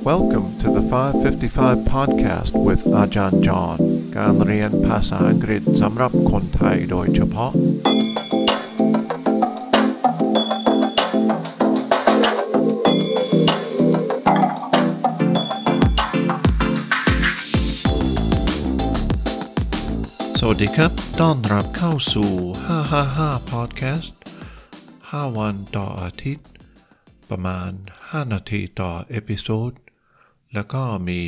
Welcome to the 555 podcast with อาจารย์จอห์นการเรียนภาษาอังกฤษสำหรับคนไทยโดยเฉพาะ สวัสดีครับ ต้อนรับเข้าสู่ 555 podcast 5 วันต่ออาทิตย์ ประมาณ 5 นาทีต่อเอพิโซด แล้วก็มี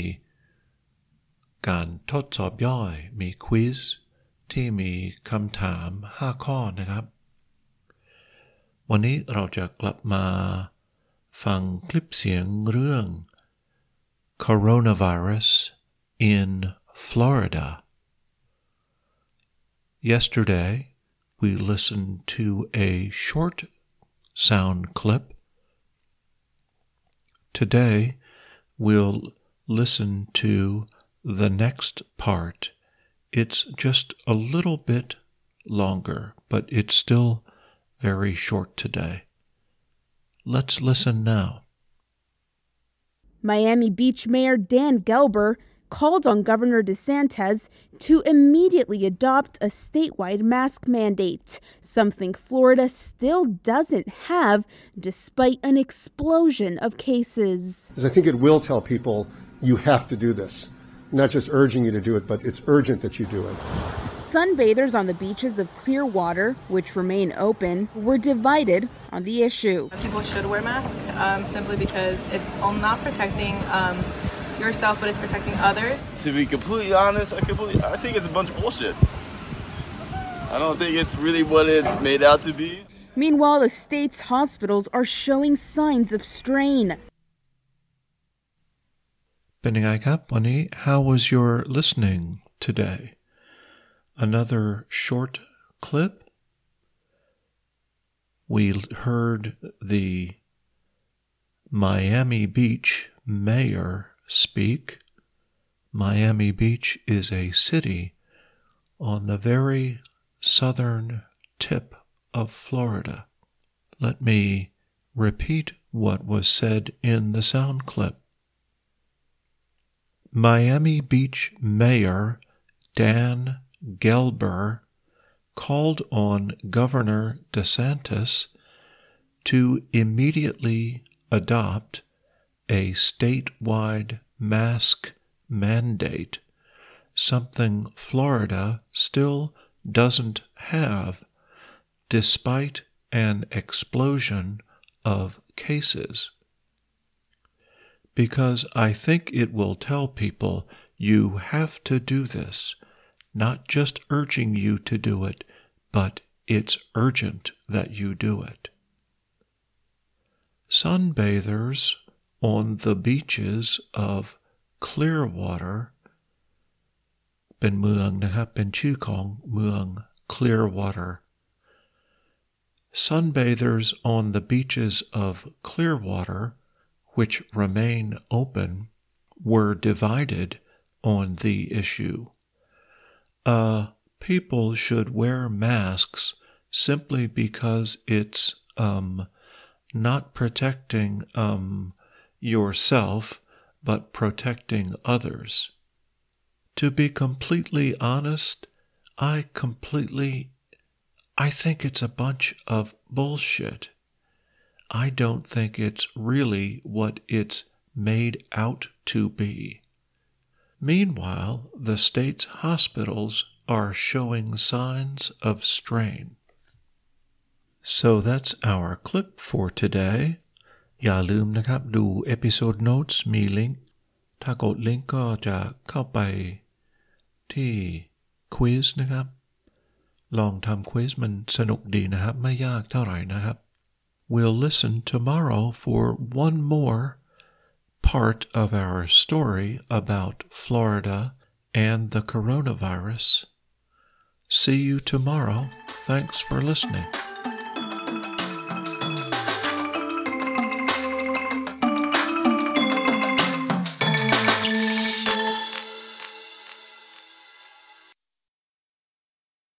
การทดสอบย่อยมีควิสที่มีคำถาม 5 ข้อนะครับ วันนี้เราจะกลับมาฟังคลิปเสียงเรื่อง coronavirus in Florida Yesterday, we listened to a short sound clip. Today, we'll listen to the next part. It's just a little bit longer, but it's still very short today. Let's listen now. Miami Beach Mayor Dan Gelber called on Governor DeSantis to immediately adopt a statewide mask mandate, something Florida still doesn't have despite an explosion of cases. I think it will tell people you have to do this. Not just urging you to do it, but it's urgent that you do it. Sunbathers on the beaches of Clearwater, which remain open, were divided on the issue. people should wear masks um, simply because it's all not protecting um, yourself, but it's protecting others? To be completely honest, I completely, I think it's a bunch of bullshit. I don't think it's really what it's made out to be. Meanwhile, the state's hospitals are showing signs of strain. Bending Bunny, how was your listening today? Another short clip. We heard the Miami Beach mayor speak. Miami Beach is a city on the very southern tip of Florida. Let me repeat what was said in the sound clip. Miami Beach Mayor Dan Gelber called on Governor DeSantis to immediately adopt a statewide mask mandate, something Florida still doesn't have despite an explosion of cases because I think it will tell people you have to do this, not just urging you to do it, but it's urgent that you do it. Sunbathers on the beaches of Clearwater เป็นเมืองนะครับเป็นชื่อของเมือง Clearwater Sunbathers on the beaches of Clearwater which remain open, were divided on the issue. Uh, people should wear masks simply because it's um, not protecting um, yourself, but protecting others. To be completely honest, I completely, I think it's a bunch of bullshit. I don't think it's really what it's made out to be. Meanwhile, the state's hospitals are showing signs of strain. So that's our clip for today. อย่าลืมนะครับดูเอพิโซดโน้ตมีลิงก์ถ้ากดลิงก์ก็จะเข้าไปที่ควิสนะครับ ลองทำควิสมันสนุกดีนะครับ ไม่ยากเท่าไหร่นะครับ We'll listen tomorrow for one more part of our story about Florida and the coronavirus. See you tomorrow. Thanks for listening.